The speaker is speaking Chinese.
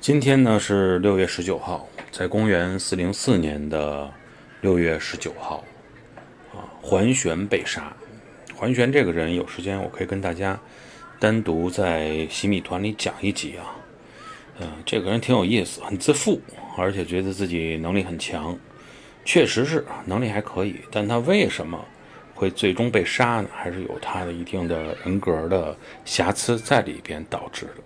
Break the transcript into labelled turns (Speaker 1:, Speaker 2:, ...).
Speaker 1: 今天呢是六月十九号在公元四零四年的六月十九号啊桓玄被杀。桓玄这个人有时间我可以跟大家单独在洗米团里讲一集啊嗯这个人挺有意思很自负而且觉得自己能力很强。确实是能力还可以但他为什么会最终被杀呢？还是有他的一定的人格的瑕疵在里边导致的。